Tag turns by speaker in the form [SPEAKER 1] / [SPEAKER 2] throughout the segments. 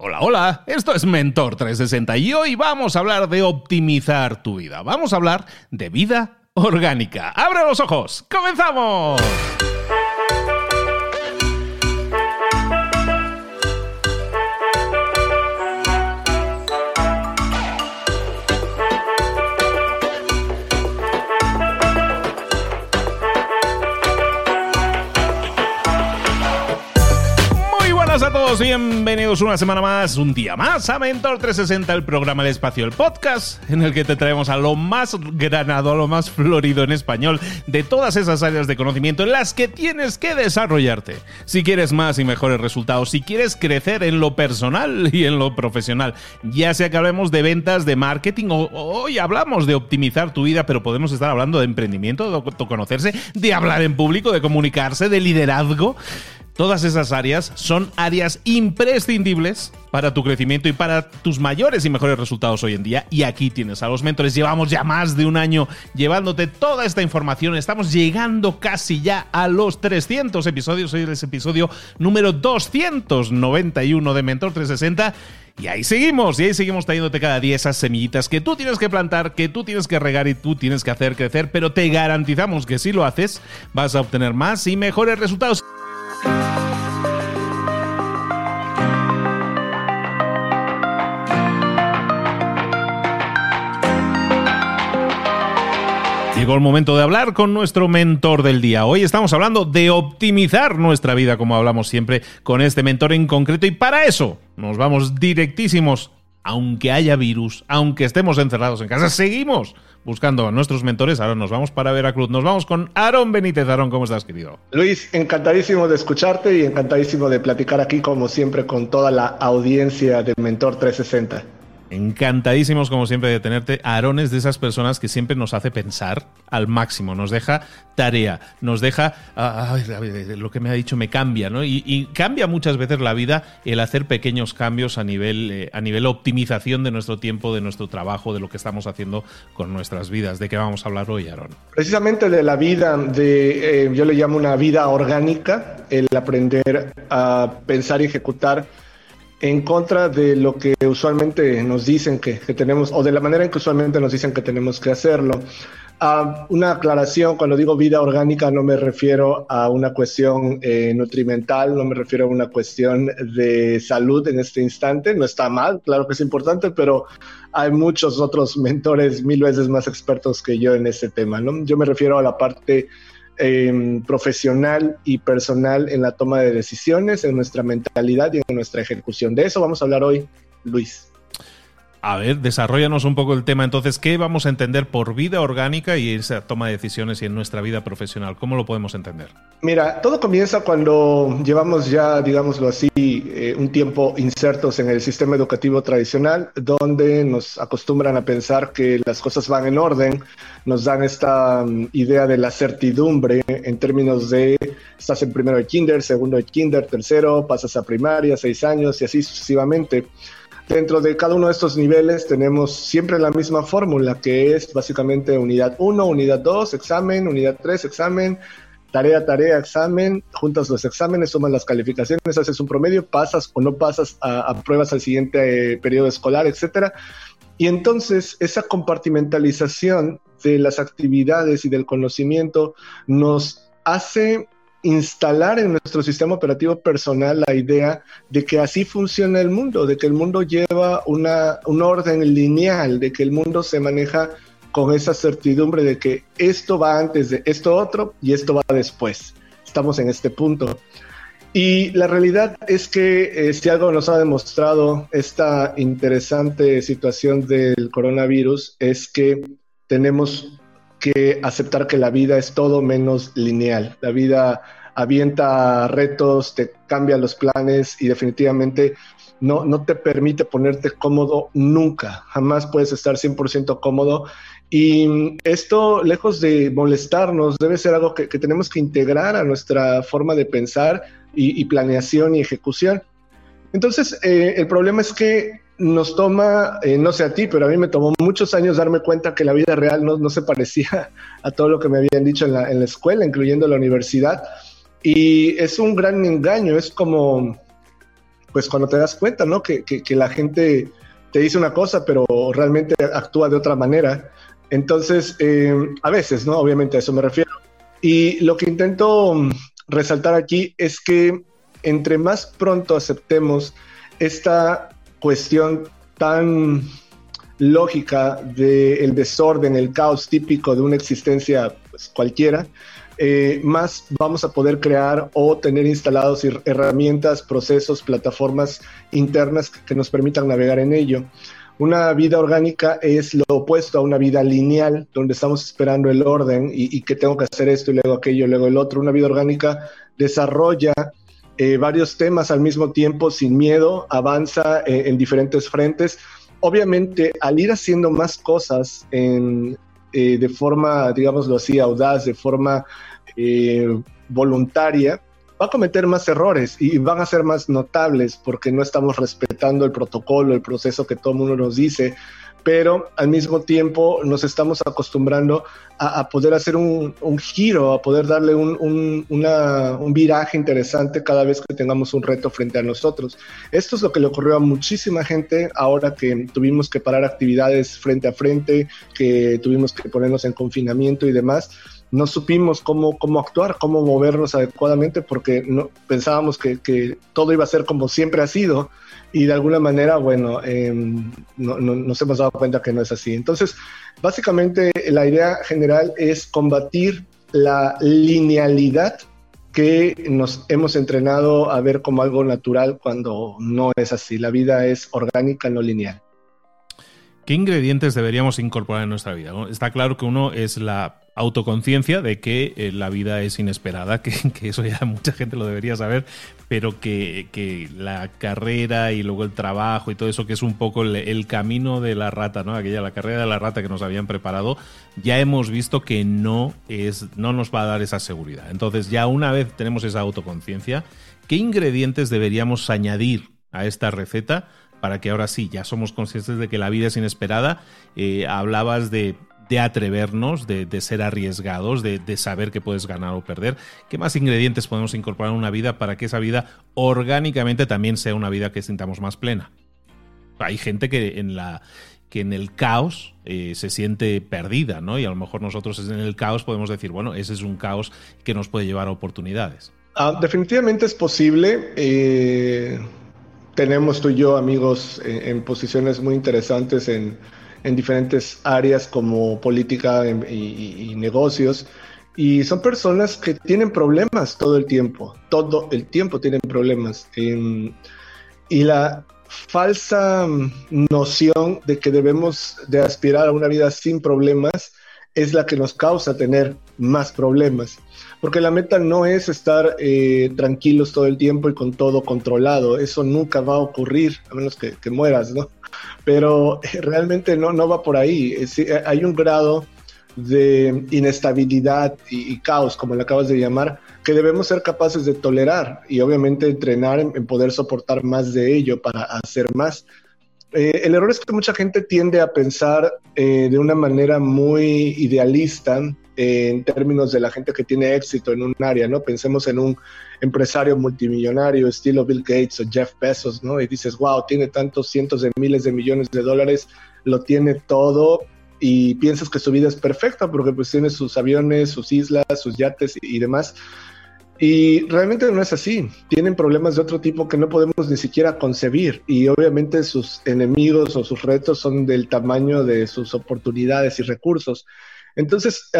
[SPEAKER 1] Hola, hola, esto es Mentor 360 y hoy vamos a hablar de optimizar tu vida. Vamos a hablar de vida orgánica. ¡Abre los ojos! ¡Comenzamos! Todos, bienvenidos una semana más, un día más a Mentor 360, el programa El Espacio, el podcast, en el que te traemos a lo más granado, a lo más florido en español de todas esas áreas de conocimiento en las que tienes que desarrollarte. Si quieres más y mejores resultados, si quieres crecer en lo personal y en lo profesional, ya sea que hablemos de ventas, de marketing, o hoy hablamos de optimizar tu vida, pero podemos estar hablando de emprendimiento, de conocerse, de hablar en público, de comunicarse, de liderazgo. Todas esas áreas son áreas imprescindibles para tu crecimiento y para tus mayores y mejores resultados hoy en día. Y aquí tienes a los mentores. Llevamos ya más de un año llevándote toda esta información. Estamos llegando casi ya a los 300 episodios. Hoy es episodio número 291 de Mentor 360. Y ahí seguimos, y ahí seguimos trayéndote cada día esas semillitas que tú tienes que plantar, que tú tienes que regar y tú tienes que hacer crecer, pero te garantizamos que si lo haces vas a obtener más y mejores resultados. Llegó el momento de hablar con nuestro mentor del día. Hoy estamos hablando de optimizar nuestra vida, como hablamos siempre con este mentor en concreto, y para eso nos vamos directísimos. Aunque haya virus, aunque estemos encerrados en casa, seguimos buscando a nuestros mentores. Ahora nos vamos para Veracruz. Nos vamos con Aaron Benítez. Aaron, ¿cómo estás, querido?
[SPEAKER 2] Luis, encantadísimo de escucharte y encantadísimo de platicar aquí, como siempre, con toda la audiencia de Mentor 360.
[SPEAKER 1] Encantadísimos, como siempre, de tenerte. Aaron es de esas personas que siempre nos hace pensar al máximo, nos deja tarea, nos deja. lo que me ha dicho me cambia, ¿no? Y, cambia muchas veces la vida el hacer pequeños cambios a nivel, eh, a nivel optimización de nuestro tiempo, de nuestro trabajo, de lo que estamos haciendo con nuestras vidas. ¿De qué vamos a hablar hoy, Aaron?
[SPEAKER 2] Precisamente de la vida, de, eh, yo le llamo una vida orgánica, el aprender a pensar y ejecutar en contra de lo que usualmente nos dicen que, tenemos, o de la manera en que usualmente nos dicen que tenemos que hacerlo. Ah, una aclaración, cuando digo vida orgánica no me refiero a una cuestión eh, nutrimental, no me refiero a una cuestión de salud en este instante, no está mal, claro que es importante, pero hay muchos otros mentores mil veces más expertos que yo en este tema, ¿no? Yo me refiero a la parte Em, profesional y personal en la toma de decisiones, en nuestra mentalidad y en nuestra ejecución. De eso vamos a hablar hoy, Luis.
[SPEAKER 1] A ver, desarrollanos un poco el tema. Entonces, ¿qué vamos a entender por vida orgánica y esa toma de decisiones y en nuestra vida profesional? ¿Cómo lo podemos entender?
[SPEAKER 2] Mira, todo comienza cuando llevamos ya, digámoslo así, eh, un tiempo insertos en el sistema educativo tradicional, donde nos acostumbran a pensar que las cosas van en orden, nos dan esta mm, idea de la certidumbre en términos de estás en primero de kinder, segundo de kinder, tercero, pasas a primaria, seis años y así sucesivamente. Dentro de cada uno de estos niveles tenemos siempre la misma fórmula, que es básicamente unidad 1, unidad 2, examen, unidad 3, examen, tarea, tarea, examen, juntas los exámenes, sumas las calificaciones, haces un promedio, pasas o no pasas a, pruebas al siguiente eh, periodo escolar, etcétera. Y entonces esa compartimentalización de las actividades y del conocimiento nos hace instalar en nuestro sistema operativo personal la idea de que así funciona el mundo, de que el mundo lleva una, un orden lineal, de que el mundo se maneja con esa certidumbre de que esto va antes de esto otro y esto va después. Estamos en este punto. Y la realidad es que eh, si algo nos ha demostrado esta interesante situación del coronavirus es que tenemos que aceptar que la vida es todo menos lineal. La vida avienta retos, te cambia los planes y definitivamente no, no te permite ponerte cómodo nunca. Jamás puedes estar 100% cómodo. Y esto, lejos de molestarnos, debe ser algo que, tenemos que integrar a nuestra forma de pensar y, planeación y ejecución. Entonces, eh, el problema es que nos toma, eh, no sé a ti, pero a mí me tomó muchos años darme cuenta que la vida real no, no se parecía a todo lo que me habían dicho en la, en la, escuela, incluyendo la universidad. Y es un gran engaño, es como, pues cuando te das cuenta, ¿no? Que, que, la gente te dice una cosa, pero realmente actúa de otra manera. Entonces, eh, a veces, ¿no? Obviamente a eso me refiero. Y lo que intento mm, resaltar aquí es que entre más pronto aceptemos esta cuestión tan lógica del desorden, el caos típico de una existencia pues, cualquiera, eh, más vamos a poder crear o tener instalados herramientas, procesos, plataformas internas que nos permitan navegar en ello. Una vida orgánica es lo opuesto a una vida lineal, donde estamos esperando el orden y, que tengo que hacer esto y luego aquello, y luego el otro. Una vida orgánica desarrolla eh, varios temas al mismo tiempo sin miedo, avanza eh, en diferentes frentes. Obviamente, al ir haciendo más cosas en, eh, de forma, digámoslo así, audaz, de forma voluntaria, va a cometer más errores y van a ser más notables porque no estamos respetando el protocolo, el proceso que todo el mundo nos dice, pero al mismo tiempo nos estamos acostumbrando a, poder hacer un, giro, a poder darle un, viraje interesante cada vez que tengamos un reto frente a nosotros. Esto es lo que le ocurrió a muchísima gente ahora que tuvimos que parar actividades frente a frente, que tuvimos que ponernos en confinamiento y demás no supimos cómo, cómo actuar, cómo movernos adecuadamente, porque no, pensábamos que, todo iba a ser como siempre ha sido, y de alguna manera, bueno, em, no, nos hemos dado cuenta que no es así. Entonces, básicamente la idea general es combatir la linealidad que nos hemos entrenado a ver como algo natural cuando no es así. La vida es orgánica, no lineal.
[SPEAKER 1] ¿Qué ingredientes deberíamos incorporar en nuestra vida? Está claro que uno es la autoconciencia de que eh, la vida es inesperada, que, eso ya mucha gente lo debería saber, pero que, la carrera y luego el trabajo y todo eso, que es un poco el, camino de la rata, ¿no? Aquella, la carrera de la rata que nos habían preparado, ya hemos visto que no, es, no nos va a dar esa seguridad. Entonces, ya una vez tenemos esa autoconciencia, ¿qué ingredientes deberíamos añadir a esta receta? Para que ahora sí, ya somos conscientes de que la vida es inesperada. Eh, hablabas de atrevernos, de, ser arriesgados, de, saber que puedes ganar o perder. ¿Qué más ingredientes podemos incorporar en una vida para que esa vida orgánicamente también sea una vida que sintamos más plena? Hay gente que en la que en el caos eh, se siente perdida, ¿no? Y a lo mejor nosotros en el caos podemos decir, bueno, ese es un caos que nos puede llevar a oportunidades.
[SPEAKER 2] Ah, definitivamente es posible. Eh, tenemos tú y yo amigos en posiciones muy interesantes en, en diferentes áreas como política y, negocios. Y son personas que tienen problemas todo el tiempo, todo el tiempo tienen problemas. y la falsa noción de que debemos de aspirar a una vida sin problemas es la que nos causa tener más problemas. Porque la meta no es estar eh, tranquilos todo el tiempo y con todo controlado. Eso nunca va a ocurrir, a menos que, que mueras, ¿no? pero eh, realmente no, no va por ahí. Eh, hay un grado de inestabilidad y, caos, como le acabas de llamar, que debemos ser capaces de tolerar y obviamente entrenar en, poder soportar más de ello para hacer más. Eh, el error es que mucha gente tiende a pensar de una manera muy idealista en términos de la gente que tiene éxito en un área, ¿no? Pensemos en un empresario multimillonario estilo Bill Gates o Jeff Bezos, ¿no? Y dices, wow, tiene tantos cientos de miles de millones de dólares, lo tiene todo y piensas que su vida es perfecta porque pues tiene sus aviones, sus islas, sus yates y demás. Y realmente no es así. Tienen problemas de otro tipo que no podemos ni siquiera concebir. Y obviamente sus enemigos o sus retos son del tamaño de sus oportunidades y recursos. Entonces,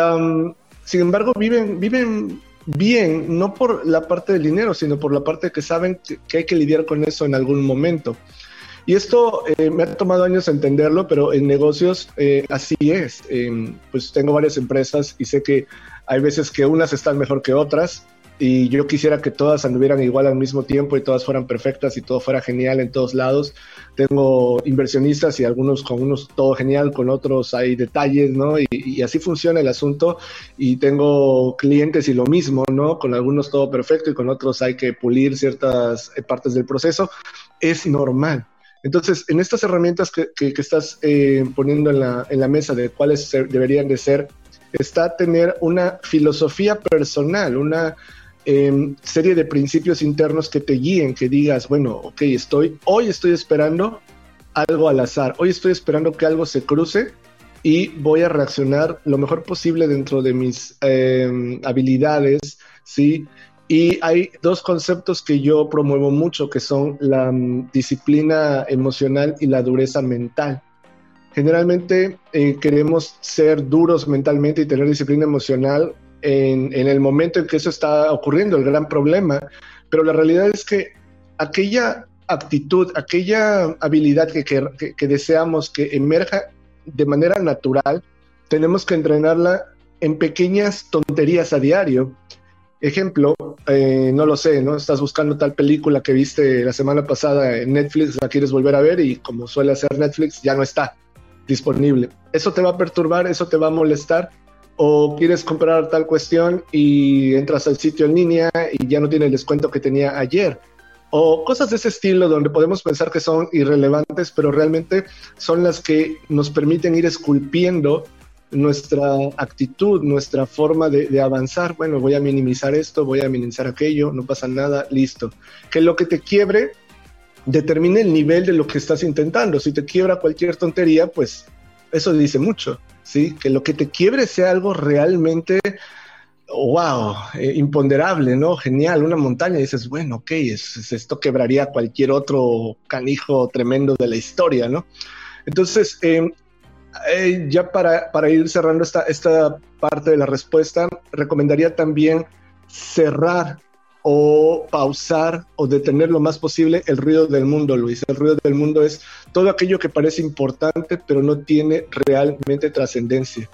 [SPEAKER 2] sin embargo, viven, viven bien, no por la parte del dinero, sino por la parte que saben que, hay que lidiar con eso en algún momento. Y esto eh, me ha tomado años entenderlo, pero en negocios eh, así es. Em, pues tengo varias empresas y sé que hay veces que unas están mejor que otras y yo quisiera que todas anduvieran igual al mismo tiempo y todas fueran perfectas y todo fuera genial en todos lados. Tengo inversionistas y algunos con unos todo genial, con otros hay detalles, ¿no? Y, así funciona el asunto. Y tengo clientes y lo mismo, ¿no? Con algunos todo perfecto y con otros hay que pulir ciertas eh, partes del proceso. Es normal. Entonces, en estas herramientas que, que, estás eh, poniendo en la, en la mesa de cuáles deberían de ser, está tener una filosofía personal, una em, serie de principios internos que te guíen, que digas, bueno, ok, estoy, hoy estoy esperando algo al azar, hoy estoy esperando que algo se cruce y voy a reaccionar lo mejor posible dentro de mis em, habilidades, ¿sí? Y hay dos conceptos que yo promuevo mucho, que son la mm, disciplina emocional y la dureza mental. Generalmente eh, queremos ser duros mentalmente y tener disciplina emocional en, el momento en que eso está ocurriendo, el gran problema, pero la realidad es que aquella actitud, aquella habilidad que, que deseamos que emerja de manera natural, tenemos que entrenarla en pequeñas tonterías a diario. Ejemplo, eh, no lo sé, ¿no? Estás buscando tal película que viste la semana pasada en Netflix, la quieres volver a ver y como suele hacer Netflix, ya no está disponible. Eso te va a perturbar, eso te va a molestar. O quieres comprar tal cuestión y entras al sitio en línea y ya no tiene el descuento que tenía ayer. O cosas de ese estilo donde podemos pensar que son irrelevantes, pero realmente son las que nos permiten ir esculpiendo nuestra actitud, nuestra forma de, avanzar. Bueno, voy a minimizar esto, voy a minimizar aquello, no pasa nada, listo. Que lo que te quiebre determine el nivel de lo que estás intentando. Si te quiebra cualquier tontería, pues eso dice mucho, ¿sí? Que lo que te quiebre sea algo realmente, wow, eh, imponderable, ¿no? Genial, una montaña. Dices, bueno, ok, esto quebraría cualquier otro canijo tremendo de la historia, ¿no? Entonces, eh, eh, ya para, para, ir cerrando esta, esta parte de la respuesta, recomendaría también cerrar o pausar o detener lo más posible el ruido del mundo, Luis. El ruido del mundo es todo aquello que parece importante pero no tiene realmente trascendencia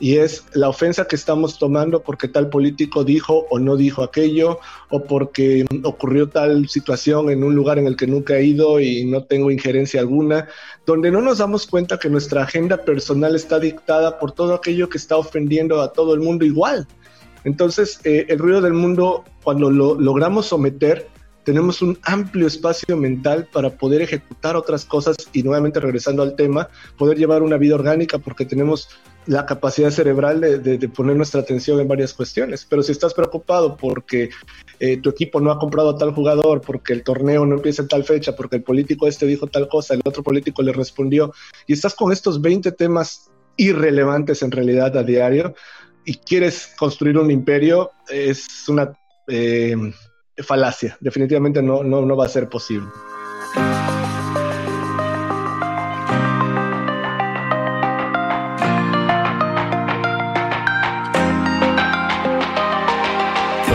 [SPEAKER 2] y es la ofensa que estamos tomando porque tal político dijo o no dijo aquello, o porque ocurrió tal situación en un lugar en el que nunca he ido y no tengo injerencia alguna, donde no nos damos cuenta que nuestra agenda personal está dictada por todo aquello que está ofendiendo a todo el mundo igual. Entonces, eh, el ruido del mundo, cuando lo logramos someter, tenemos un amplio espacio mental para poder ejecutar otras cosas y nuevamente regresando al tema, poder llevar una vida orgánica porque tenemos la capacidad cerebral de, poner nuestra atención en varias cuestiones. Pero si estás preocupado porque eh, tu equipo no ha comprado a tal jugador, porque el torneo no empieza en tal fecha, porque el político este dijo tal cosa, el otro político le respondió, y estás con estos 20 temas irrelevantes en realidad a diario, y quieres construir un imperio, es una... Eh, falacia. Definitivamente no, no, no va a ser posible.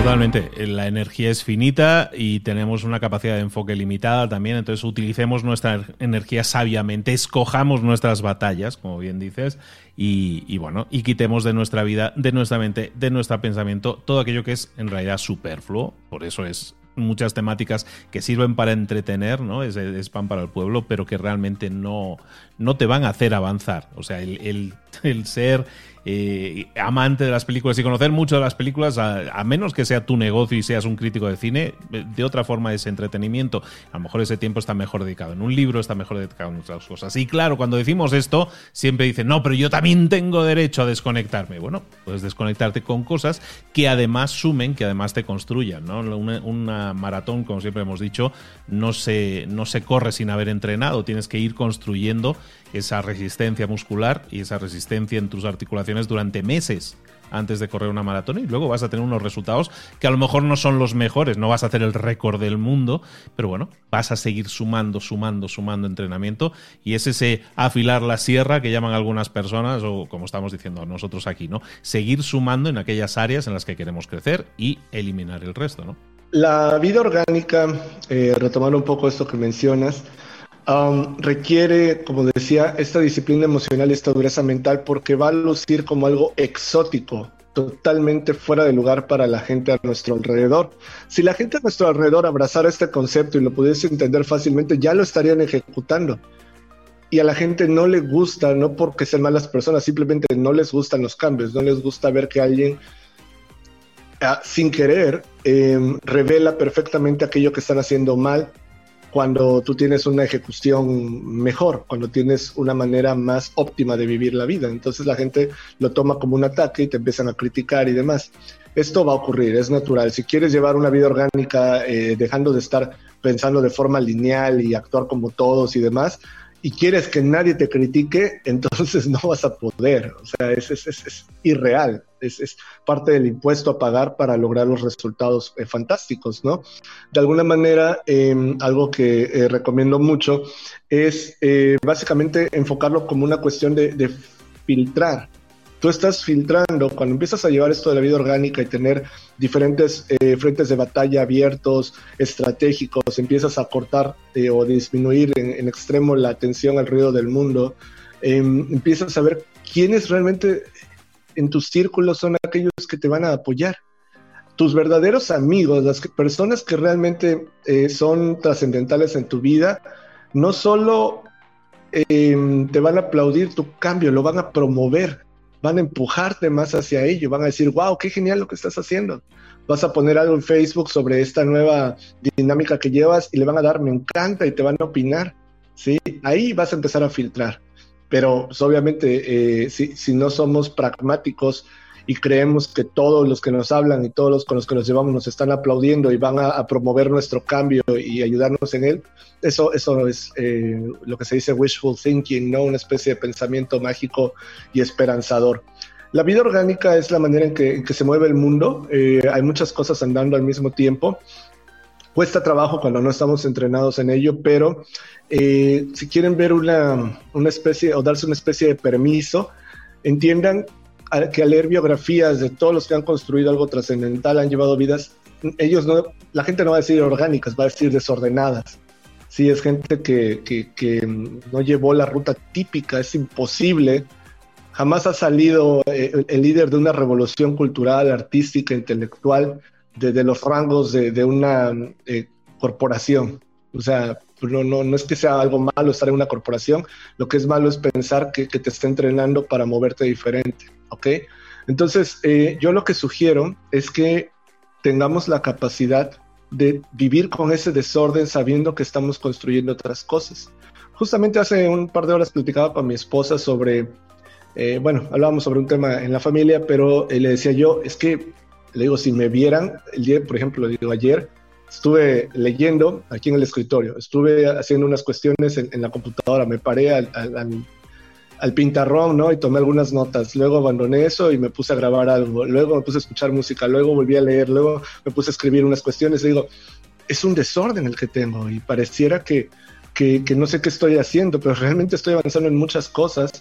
[SPEAKER 1] Totalmente. La energía es finita y tenemos una capacidad de enfoque limitada también. Entonces utilicemos nuestra energía sabiamente, escojamos nuestras batallas, como bien dices, y, bueno, y quitemos de nuestra vida, de nuestra mente, de nuestro pensamiento, todo aquello que es en realidad superfluo. Por eso es muchas temáticas que sirven para entretener, ¿no? Es, es, pan para el pueblo, pero que realmente no, no te van a hacer avanzar. O sea, el, el ser eh, amante de las películas y conocer mucho de las películas, a, menos que sea tu negocio y seas un crítico de cine, de otra forma es entretenimiento. A lo mejor ese tiempo está mejor dedicado en un libro, está mejor dedicado en otras cosas. Y claro, cuando decimos esto, siempre dicen, no, pero yo también tengo derecho a desconectarme. Bueno, puedes desconectarte con cosas que además sumen, que además te construyan. ¿no? Una, maratón, como siempre hemos dicho, no se, no se corre sin haber entrenado, tienes que ir construyendo esa resistencia muscular y esa resistencia en tus articulaciones durante meses antes de correr una maratón y luego vas a tener unos resultados que a lo mejor no son los mejores, no vas a hacer el récord del mundo, pero bueno, vas a seguir sumando, sumando, sumando entrenamiento y es ese afilar la sierra que llaman algunas personas o como estamos diciendo nosotros aquí, ¿no? Seguir sumando en aquellas áreas en las que queremos crecer y eliminar el resto, ¿no?
[SPEAKER 2] La vida orgánica, eh, retomando un poco esto que mencionas, Um, requiere, como decía, esta disciplina emocional y esta dureza mental porque va a lucir como algo exótico, totalmente fuera de lugar para la gente a nuestro alrededor. Si la gente a nuestro alrededor abrazara este concepto y lo pudiese entender fácilmente, ya lo estarían ejecutando. Y a la gente no le gusta, no porque sean malas personas, simplemente no les gustan los cambios, no les gusta ver que alguien ah, sin querer em, revela perfectamente aquello que están haciendo mal cuando tú tienes una ejecución mejor, cuando tienes una manera más óptima de vivir la vida. Entonces la gente lo toma como un ataque y te empiezan a criticar y demás. esto va a ocurrir, es natural. Si quieres llevar una vida orgánica eh, dejando de estar pensando de forma lineal y actuar como todos y demás, y quieres que nadie te critique, entonces no vas a poder. O sea, es, es, es, irreal. Es, parte del impuesto a pagar para lograr los resultados eh, fantásticos, ¿no? De alguna manera, em, algo que eh, recomiendo mucho es eh, básicamente enfocarlo como una cuestión de filtrar tú estás filtrando, cuando empiezas a llevar esto de la vida orgánica y tener diferentes eh, frentes de batalla abiertos, estratégicos, empiezas a cortar eh, o disminuir en, extremo la atención al ruido del mundo, em, empiezas a ver quiénes realmente en tus círculos son aquellos que te van a apoyar. Tus verdaderos amigos, las personas que realmente eh, son trascendentales en tu vida, no solo em, te van a aplaudir tu cambio, lo van a promover van a empujarte más hacia ello, van a decir, wow, qué genial lo que estás haciendo. Vas a poner algo en Facebook sobre esta nueva dinámica que llevas y le van a dar me encanta y te van a opinar, ¿sí? Ahí vas a empezar a filtrar. Pero obviamente, eh, si, si no somos pragmáticos, y creemos que todos los que nos hablan y todos los con los que nos llevamos nos están aplaudiendo y van a, promover nuestro cambio y ayudarnos en él, eso, eso es eh, lo que se dice wishful thinking, ¿no? Una especie de pensamiento mágico y esperanzador. La vida orgánica es la manera en que, se mueve el mundo. Eh, hay muchas cosas andando al mismo tiempo. Cuesta trabajo cuando no estamos entrenados en ello, pero eh, si quieren ver una, una especie o darse una especie de permiso, entiendan que al leer biografías de todos los que han construido algo trascendental, han llevado vidas, ellos no, la gente no va a decir orgánicas, va a decir desordenadas. Sí, es gente que, que, no llevó la ruta típica, es imposible. Jamás ha salido eh, el, líder de una revolución cultural, artística, intelectual, desde los rangos de, de una eh, corporación. O sea, no, no, no es que sea algo malo estar en una corporación, lo que es malo es pensar que, que te está entrenando para moverte diferente. ¿Ok? Entonces, eh, yo lo que sugiero es que tengamos la capacidad de vivir con ese desorden sabiendo que estamos construyendo otras cosas. Justamente hace un par de horas platicaba con mi esposa sobre, eh, bueno, hablábamos sobre un tema en la familia, pero eh, le decía yo, es que, le digo, si me vieran, el día, por ejemplo, le digo, ayer estuve leyendo aquí en el escritorio, estuve haciendo unas cuestiones en, la computadora, me paré al al pintarrón, ¿no? Y tomé algunas notas. Luego abandoné eso y me puse a grabar algo. Luego me puse a escuchar música. Luego volví a leer. Luego me puse a escribir unas cuestiones. Y digo, es un desorden el que tengo y pareciera que, que, no sé qué estoy haciendo, pero realmente estoy avanzando en muchas cosas.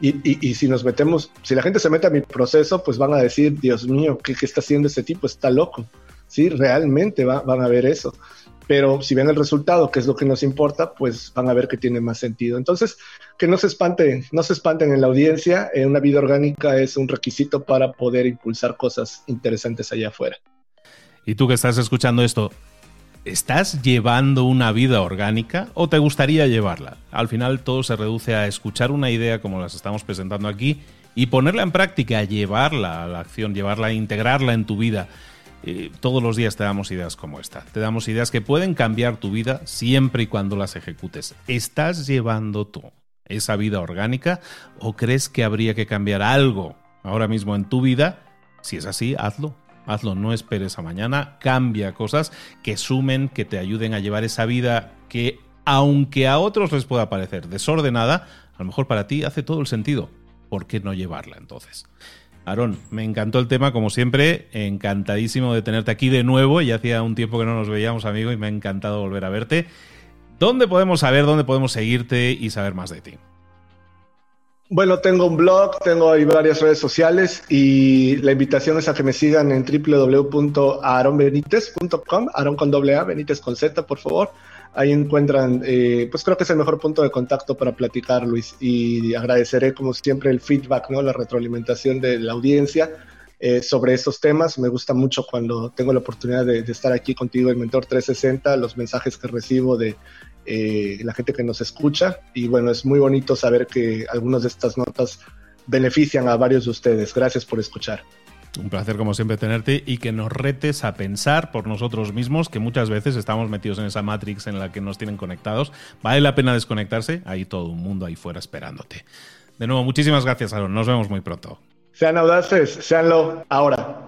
[SPEAKER 2] Y, y, si nos metemos, si la gente se mete a mi proceso, pues van a decir, Dios mío, ¿qué, qué está haciendo ese tipo? Está loco. Sí, realmente van a ver eso pero si ven el resultado, que es lo que nos importa, pues van a ver que tiene más sentido. Entonces, que no se espanten, no se espanten en la audiencia, eh, una vida orgánica es un requisito para poder impulsar cosas interesantes allá afuera.
[SPEAKER 1] Y tú que estás escuchando esto, ¿estás llevando una vida orgánica o te gustaría llevarla? Al final todo se reduce a escuchar una idea como las estamos presentando aquí y ponerla en práctica, llevarla a la acción, llevarla, integrarla en tu vida todos los días te damos ideas como esta. Te damos ideas que pueden cambiar tu vida siempre y cuando las ejecutes. ¿Estás llevando tú esa vida orgánica o crees que habría que cambiar algo ahora mismo en tu vida? Si es así, hazlo. Hazlo, no esperes a mañana. Cambia cosas que sumen, que te ayuden a llevar esa vida que, aunque a otros les pueda parecer desordenada, a lo mejor para ti hace todo el sentido. ¿Por qué no llevarla entonces? Aarón, me encantó el tema, como siempre, encantadísimo de tenerte aquí de nuevo, ya hacía un tiempo que no nos veíamos, amigo, y me ha encantado volver a verte. ¿Dónde podemos saber, dónde podemos seguirte y saber más de ti?
[SPEAKER 2] Bueno, tengo un blog, tengo ahí varias redes sociales y la invitación es a que me sigan en www.aaronbenitez.com, Aaron con doble A, Benítez con Z, por favor. Ahí encuentran, eh, pues creo que es el mejor punto de contacto para platicar, Luis, y agradeceré como siempre el feedback, ¿no? la retroalimentación de la audiencia eh, sobre estos temas. Me gusta mucho cuando tengo la oportunidad de, estar aquí contigo en Mentor 360, los mensajes que recibo de eh, la gente que nos escucha, y bueno, es muy bonito saber que algunas de estas notas benefician a varios de ustedes. Gracias por escuchar.
[SPEAKER 1] Un placer como siempre tenerte y que nos retes a pensar por nosotros mismos, que muchas veces estamos metidos en esa matrix en la que nos tienen conectados. Vale la pena desconectarse, hay todo un mundo ahí fuera esperándote. De nuevo, muchísimas gracias, Aaron. Nos vemos muy pronto.
[SPEAKER 2] Sean audaces, seanlo ahora.